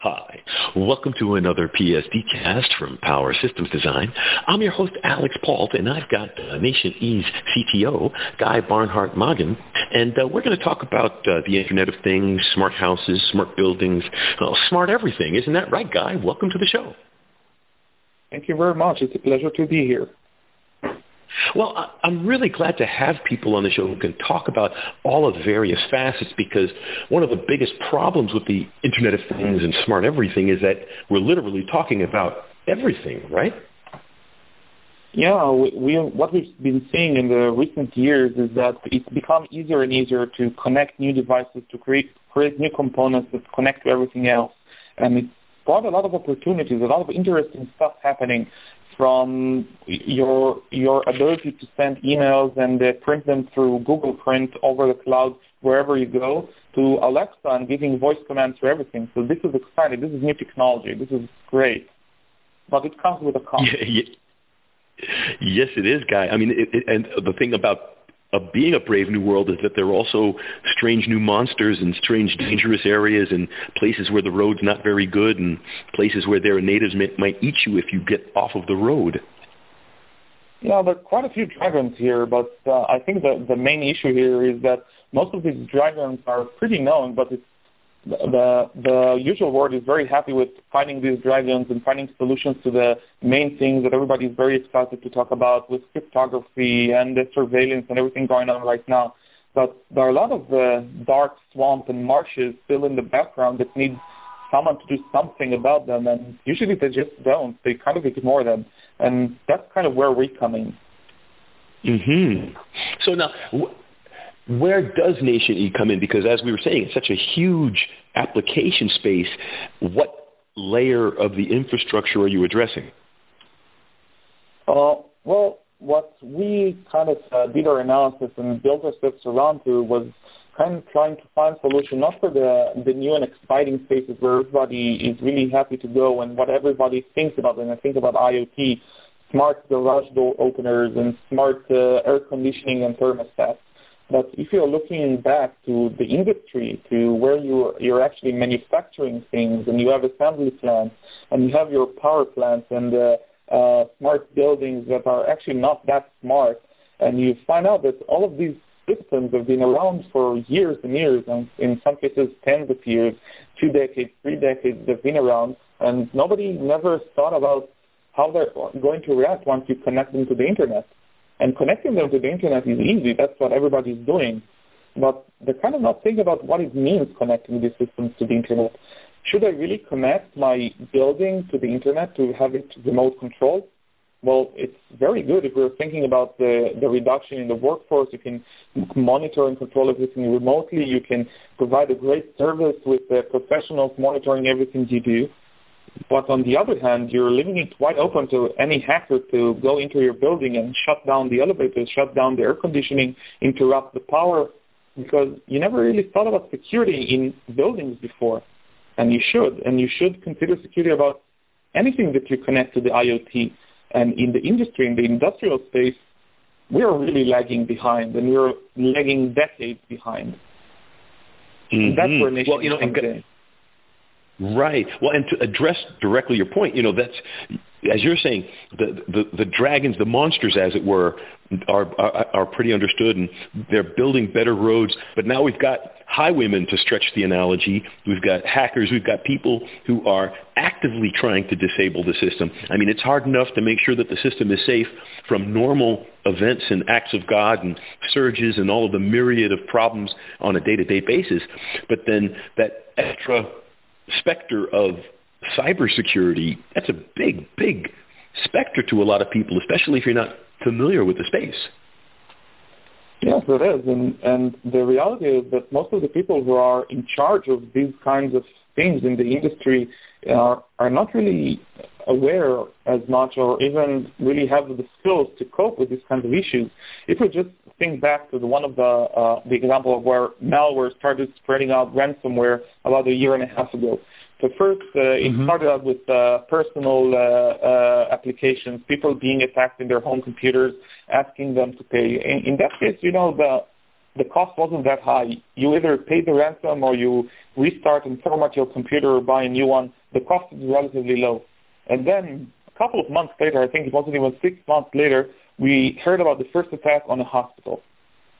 Hi, welcome to another PSD cast from Power Systems Design. I'm your host, Alix Paultre, and I've got uh, Nation E's CTO, Guy Barnhart Magen, and uh, we're going to talk about uh, the Internet of Things, smart houses, smart buildings, well, smart everything. Isn't that right, Guy? Welcome to the show. Thank you very much. It's a pleasure to be here. Well, I'm really glad to have people on the show who can talk about all of the various facets because one of the biggest problems with the Internet of Things and smart everything is that we're literally talking about everything, right? Yeah, we, we, what we've been seeing in the recent years is that it's become easier and easier to connect new devices, to create, create new components that connect to everything else. And it's brought a lot of opportunities, a lot of interesting stuff happening from your your ability to send emails and uh, print them through Google Print over the cloud wherever you go to Alexa and giving voice commands for everything. So this is exciting. This is new technology. This is great, but it comes with a cost. Yeah, yeah. Yes, it is, Guy. I mean, it, it, and the thing about of being a brave new world is that there are also strange new monsters and strange dangerous areas and places where the road's not very good and places where their natives may, might eat you if you get off of the road. Yeah, there are quite a few dragons here, but uh, I think the, the main issue here is that most of these dragons are pretty known, but it's the the usual world is very happy with finding these dragons and finding solutions to the main things that everybody is very excited to talk about with cryptography and the surveillance and everything going on right now. But there are a lot of uh, dark swamp and marshes still in the background that need someone to do something about them, and usually they just don't. They kind of ignore them, and that's kind of where we come in. Hmm. So now, where does Nation E come in? Because as we were saying, it's such a huge application space. What layer of the infrastructure are you addressing? Uh, well, what we kind of uh, did our analysis and built our steps around to was kind of trying to find solution not for the, the new and exciting spaces where everybody is really happy to go and what everybody thinks about when I think about IoT, smart garage door openers and smart uh, air conditioning and thermostats. But if you're looking back to the industry, to where you, you're actually manufacturing things and you have assembly plants and you have your power plants and uh, uh, smart buildings that are actually not that smart, and you find out that all of these systems have been around for years and years, and in some cases tens of years, two decades, three decades they've been around, and nobody never thought about how they're going to react once you connect them to the internet. And connecting them to the internet is easy. That's what everybody's doing. But they're kind of not thinking about what it means connecting these systems to the internet. Should I really connect my building to the internet to have it remote controlled? Well, it's very good if we're thinking about the, the reduction in the workforce. You can monitor and control everything remotely. You can provide a great service with the professionals monitoring everything you do. But on the other hand, you're leaving it wide open to any hacker to go into your building and shut down the elevators, shut down the air conditioning, interrupt the power, because you never really thought about security in buildings before. And you should. And you should consider security about anything that you connect to the IoT. And in the industry, in the industrial space, we are really lagging behind, and we're lagging decades behind. Mm-hmm. that's where nation well, you know, comes in. Right. Well, and to address directly your point, you know, that's as you're saying, the the, the dragons, the monsters, as it were, are, are are pretty understood, and they're building better roads. But now we've got highwaymen to stretch the analogy. We've got hackers. We've got people who are actively trying to disable the system. I mean, it's hard enough to make sure that the system is safe from normal events and acts of God and surges and all of the myriad of problems on a day-to-day basis. But then that extra specter of cybersecurity, that's a big, big specter to a lot of people, especially if you're not familiar with the space. Yes, it is. And, and the reality is that most of the people who are in charge of these kinds of things in the industry are, are not really aware as much or even really have the skills to cope with these kinds of issues. If we just think back to the, one of the, uh, the example of where malware started spreading out ransomware about a year and a half ago. So first, uh, it mm-hmm. started out with uh, personal uh, uh, applications, people being attacked in their home computers, asking them to pay. In, in that case, you know, the the cost wasn't that high. You either pay the ransom or you restart and format your computer or buy a new one. The cost is relatively low. And then a couple of months later, I think it wasn't even six months later, we heard about the first attack on a hospital.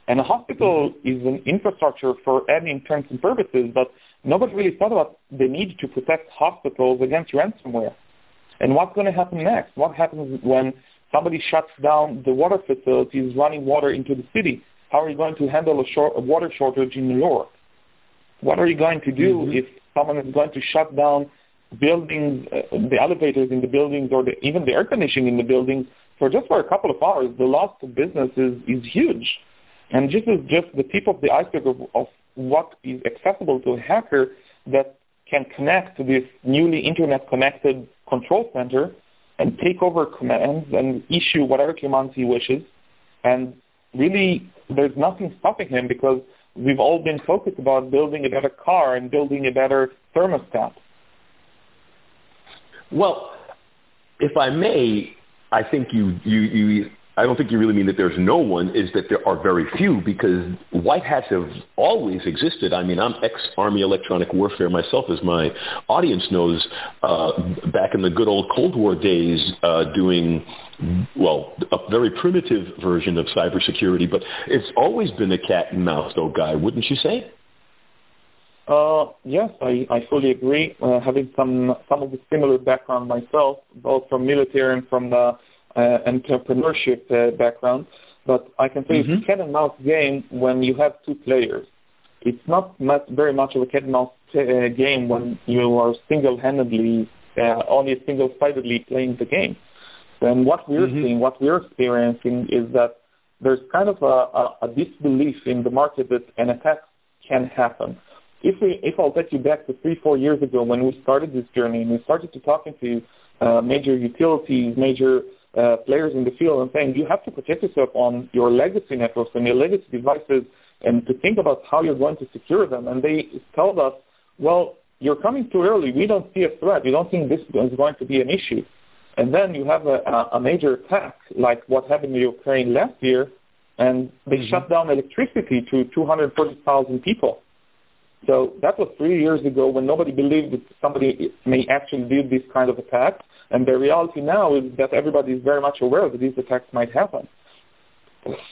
And a hospital mm-hmm. is an infrastructure for admin terms and purposes, but nobody really thought about the need to protect hospitals against ransomware. And what's going to happen next? What happens when somebody shuts down the water facilities running water into the city? How are you going to handle a, short, a water shortage in New York? What are you going to do mm-hmm. if someone is going to shut down buildings, uh, the elevators in the buildings, or the, even the air conditioning in the buildings for just for a couple of hours? The loss of business is, is huge. And this is just the tip of the iceberg of, of what is accessible to a hacker that can connect to this newly internet-connected control center and take over commands and issue whatever commands he wishes. And really, there's nothing stopping him because we've all been focused about building a better car and building a better thermostat. Well, if I may, I think you, you, you I don't think you really mean that there's no one, is that there are very few because white hats have always existed. I mean, I'm ex-Army electronic warfare myself, as my audience knows, uh, back in the good old Cold War days uh, doing, well, a very primitive version of cybersecurity, but it's always been a cat and mouse, though, Guy, wouldn't you say? Uh, yes, I, I fully agree. Uh, having some some of the similar background myself, both from military and from the uh, entrepreneurship uh, background, but I can say mm-hmm. it's a cat and mouse game when you have two players. It's not much, very much of a cat and mouse uh, game when you are single-handedly, uh, only single-sidedly playing the game. And what we're mm-hmm. seeing, what we're experiencing is that there's kind of a, a, a disbelief in the market that an attack can happen. If we, if I'll take you back to three, four years ago when we started this journey and we started to talking to uh, major utilities, major uh, players in the field and saying you have to protect yourself on your legacy networks and your legacy devices and to think about how you're going to secure them. And they told us, well, you're coming too early. We don't see a threat. We don't think this is going to be an issue. And then you have a, a major attack like what happened in Ukraine last year, and they mm-hmm. shut down electricity to 240,000 people. So that was three years ago when nobody believed that somebody may actually do this kind of attack. And the reality now is that everybody is very much aware that these attacks might happen.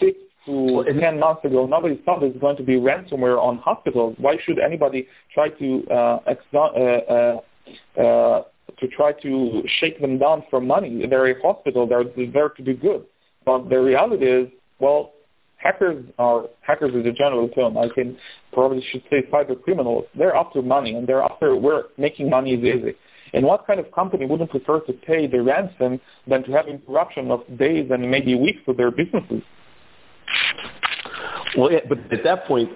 Six to ten months ago, nobody thought there was going to be ransomware on hospitals. Why should anybody try to uh, uh, uh, uh, to try to shake them down for money? They're a hospital. They're there to do good. But the reality is, well, hackers are hackers is a general term. I can probably should say cyber criminals. They're after money and they're after work. Making money is easy. And what kind of company wouldn't prefer to pay the ransom than to have interruption of days and maybe weeks to their businesses? Well, yeah, but at that point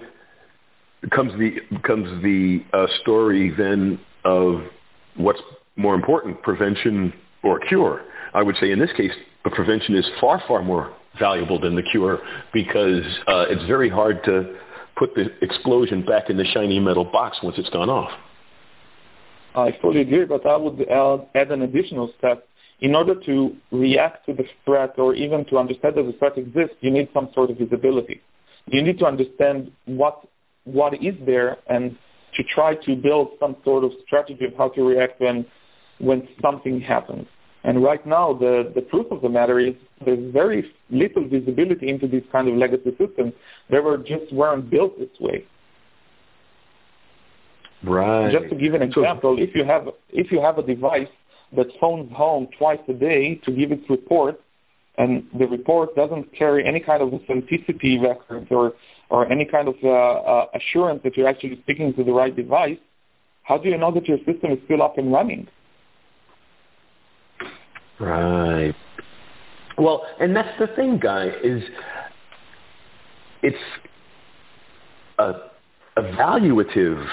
comes the comes the uh, story then of what's more important, prevention or cure. I would say in this case, prevention is far far more valuable than the cure because uh, it's very hard to put the explosion back in the shiny metal box once it's gone off. I fully agree, but I would add, add an additional step. In order to react to the threat or even to understand that the threat exists, you need some sort of visibility. You need to understand what what is there and to try to build some sort of strategy of how to react when when something happens. And right now, the, the truth of the matter is there's very little visibility into these kind of legacy systems. They were just weren't built this way. Right. Just to give an example, so, if you have if you have a device that phones home twice a day to give its report, and the report doesn't carry any kind of authenticity records or or any kind of uh, uh, assurance that you're actually speaking to the right device, how do you know that your system is still up and running? Right. Well, and that's the thing, guy, is it's a evaluative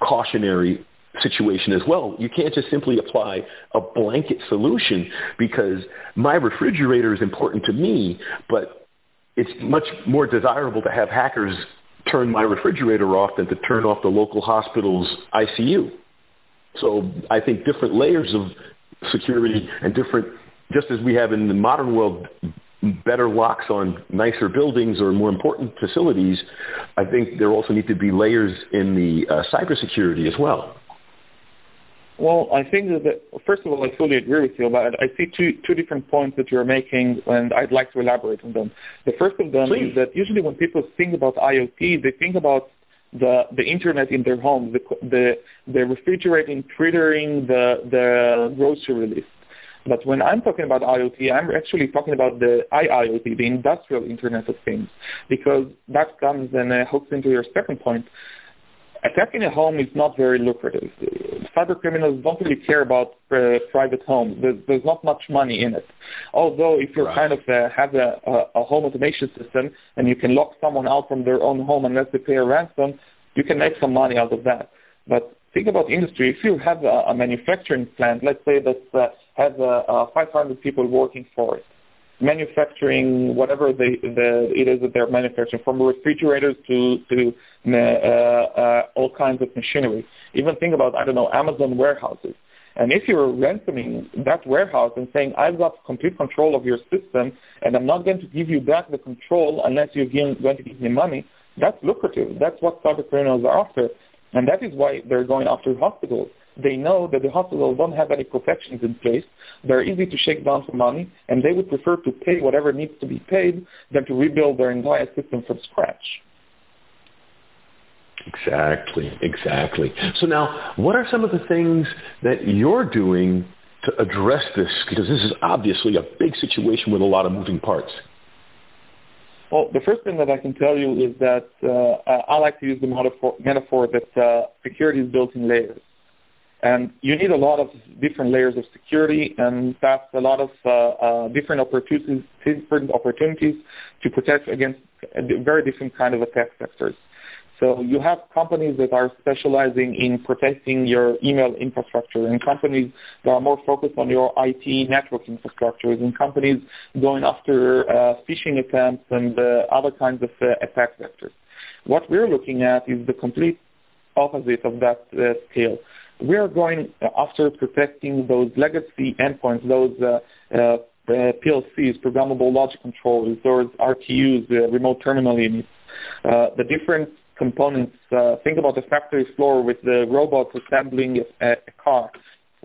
cautionary situation as well. You can't just simply apply a blanket solution because my refrigerator is important to me, but it's much more desirable to have hackers turn my refrigerator off than to turn off the local hospital's ICU. So I think different layers of security and different, just as we have in the modern world, better locks on nicer buildings or more important facilities, I think there also need to be layers in the uh, cybersecurity as well. Well, I think that first of all, I fully agree with you, but I see two two different points that you're making, and I'd like to elaborate on them. The first of them Please. is that usually when people think about IoT, they think about the the internet in their homes, the the, the refrigerating, triggering the the grocery list. But when I'm talking about IoT, I'm actually talking about the IIoT, the industrial Internet of Things, because that comes and uh, hooks into your second point. Attacking a home is not very lucrative. Cyber criminals don't really care about uh, private homes. There's, there's, not much money in it. Although if you right. kind of uh, have a, a, a home automation system and you can lock someone out from their own home unless they pay a ransom, you can make some money out of that. But think about industry. If you have a, a manufacturing plant, let's say that uh, has uh, 500 people working for it, manufacturing whatever they, the, it is that they're manufacturing, from refrigerators to, to uh, uh, all kinds of machinery. Even think about, I don't know, Amazon warehouses. And if you're ransoming that warehouse and saying, I've got complete control of your system and I'm not going to give you back the control unless you're going to give me money, that's lucrative. That's what cyber criminals are after. And that is why they're going after hospitals. They know that the hospitals don't have any protections in place. They're easy to shake down for money, and they would prefer to pay whatever needs to be paid than to rebuild their entire system from scratch. Exactly, exactly. So now, what are some of the things that you're doing to address this? Because this is obviously a big situation with a lot of moving parts. Well, the first thing that I can tell you is that uh, I like to use the metaphor, metaphor that uh, security is built in layers. And you need a lot of different layers of security, and that's a lot of uh, uh, different opportunities, different opportunities to protect against very different kind of attack vectors. So you have companies that are specializing in protecting your email infrastructure and companies that are more focused on your IT network infrastructures and companies going after uh, phishing attempts and uh, other kinds of uh, attack vectors. What we're looking at is the complete opposite of that uh, scale. We are going after protecting those legacy endpoints, those uh, uh, PLCs, programmable logic controllers, those RTUs, remote terminal units, the different components. Uh, think about the factory floor with the robots assembling a, a car.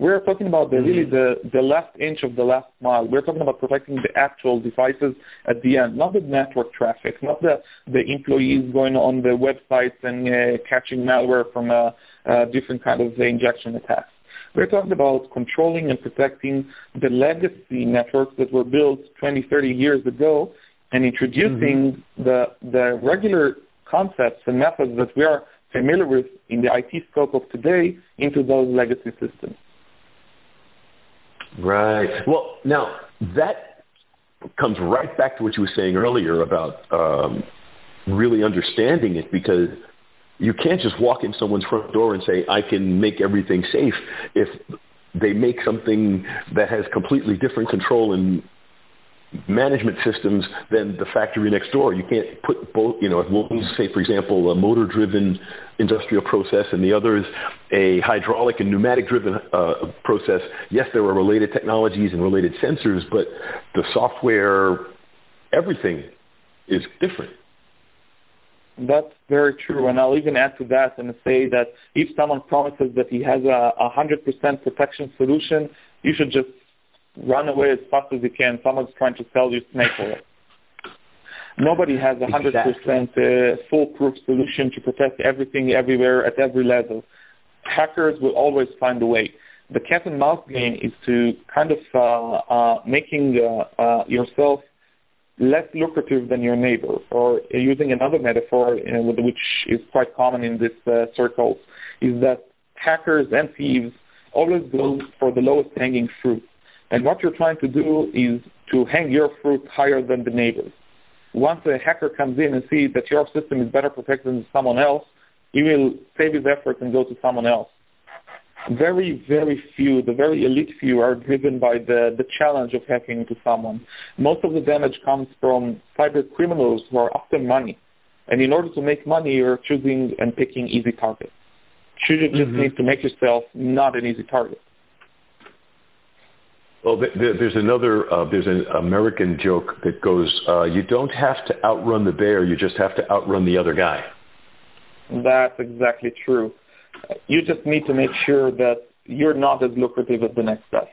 We're talking about the, really mm-hmm. the, the last inch of the last mile. We're talking about protecting the actual devices at the end, not the network traffic, not the, the employees going on the websites and uh, catching malware from a, a different kind of injection attacks. We're talking about controlling and protecting the legacy networks that were built 20, 30 years ago and introducing mm-hmm. the, the regular concepts and methods that we are familiar with in the IT scope of today into those legacy systems. Right. Well, now that comes right back to what you were saying earlier about um, really understanding it because you can't just walk in someone's front door and say, I can make everything safe if they make something that has completely different control and management systems than the factory next door. You can't put both, you know, if one say, for example, a motor-driven industrial process and the other is a hydraulic and pneumatic-driven uh, process, yes, there are related technologies and related sensors, but the software, everything is different. That's very true, and I'll even add to that and say that if someone promises that he has a 100% protection solution, you should just run away as fast as you can. Someone's trying to sell you snake oil. Nobody has a 100% uh, foolproof solution to protect everything everywhere at every level. Hackers will always find a way. The cat and mouse game is to kind of uh, uh, making uh, uh, yourself less lucrative than your neighbor, or using another metaphor, uh, which is quite common in this circle, is that hackers and thieves always go for the lowest hanging fruit. And what you're trying to do is to hang your fruit higher than the neighbors. Once a hacker comes in and sees that your system is better protected than someone else, he will save his efforts and go to someone else. Very, very few, the very elite few are driven by the, the challenge of hacking into someone. Most of the damage comes from cyber criminals who are after money. And in order to make money, you're choosing and picking easy targets. You just mm-hmm. need to make yourself not an easy target. Well, there's another, uh, there's an American joke that goes, uh, you don't have to outrun the bear, you just have to outrun the other guy. That's exactly true. You just need to make sure that you're not as lucrative as the next guy.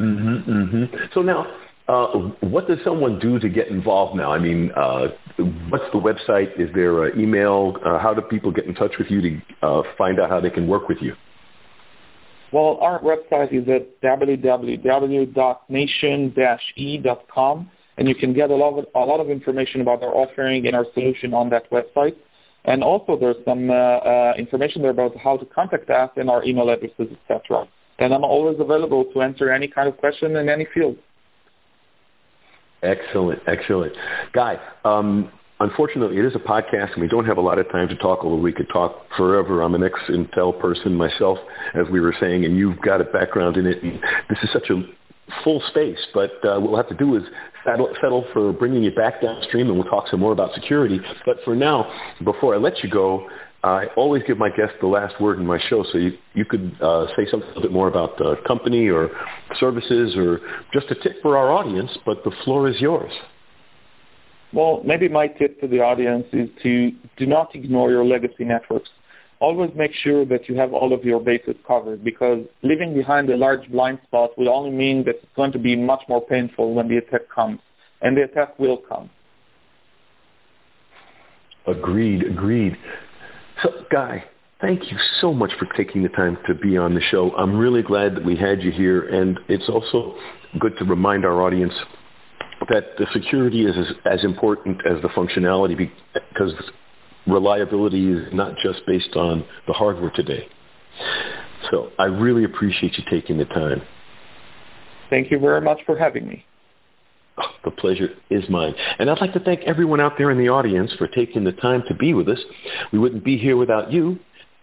Mm-hmm, mm-hmm. So now, uh, what does someone do to get involved now? I mean, uh, what's the website? Is there an email? Uh, how do people get in touch with you to uh, find out how they can work with you? Well, our website is at www.nation-e.com, and you can get a lot, of, a lot of information about our offering and our solution on that website. And also there's some uh, uh, information there about how to contact us and our email addresses, etc. And I'm always available to answer any kind of question in any field. Excellent, excellent. Guy, um, unfortunately, it is a podcast, and we don't have a lot of time to talk, although we could talk forever. I'm an ex-Intel person myself, as we were saying, and you've got a background in it. And this is such a full space, but uh, what we'll have to do is settle, settle for bringing you back downstream, and we'll talk some more about security. But for now, before I let you go, I always give my guests the last word in my show, so you, you could uh, say something a little bit more about the company or services or just a tip for our audience, but the floor is yours. Well, maybe my tip to the audience is to do not ignore your legacy networks. Always make sure that you have all of your bases covered because leaving behind a large blind spot will only mean that it's going to be much more painful when the attack comes. And the attack will come. Agreed, agreed. So, Guy, thank you so much for taking the time to be on the show. I'm really glad that we had you here, and it's also good to remind our audience that the security is as, as important as the functionality because reliability is not just based on the hardware today. So I really appreciate you taking the time. Thank you very much for having me. Oh, the pleasure is mine. And I'd like to thank everyone out there in the audience for taking the time to be with us. We wouldn't be here without you.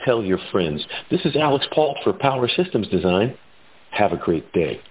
Tell your friends. This is Alix Paultre for Power Systems Design. Have a great day.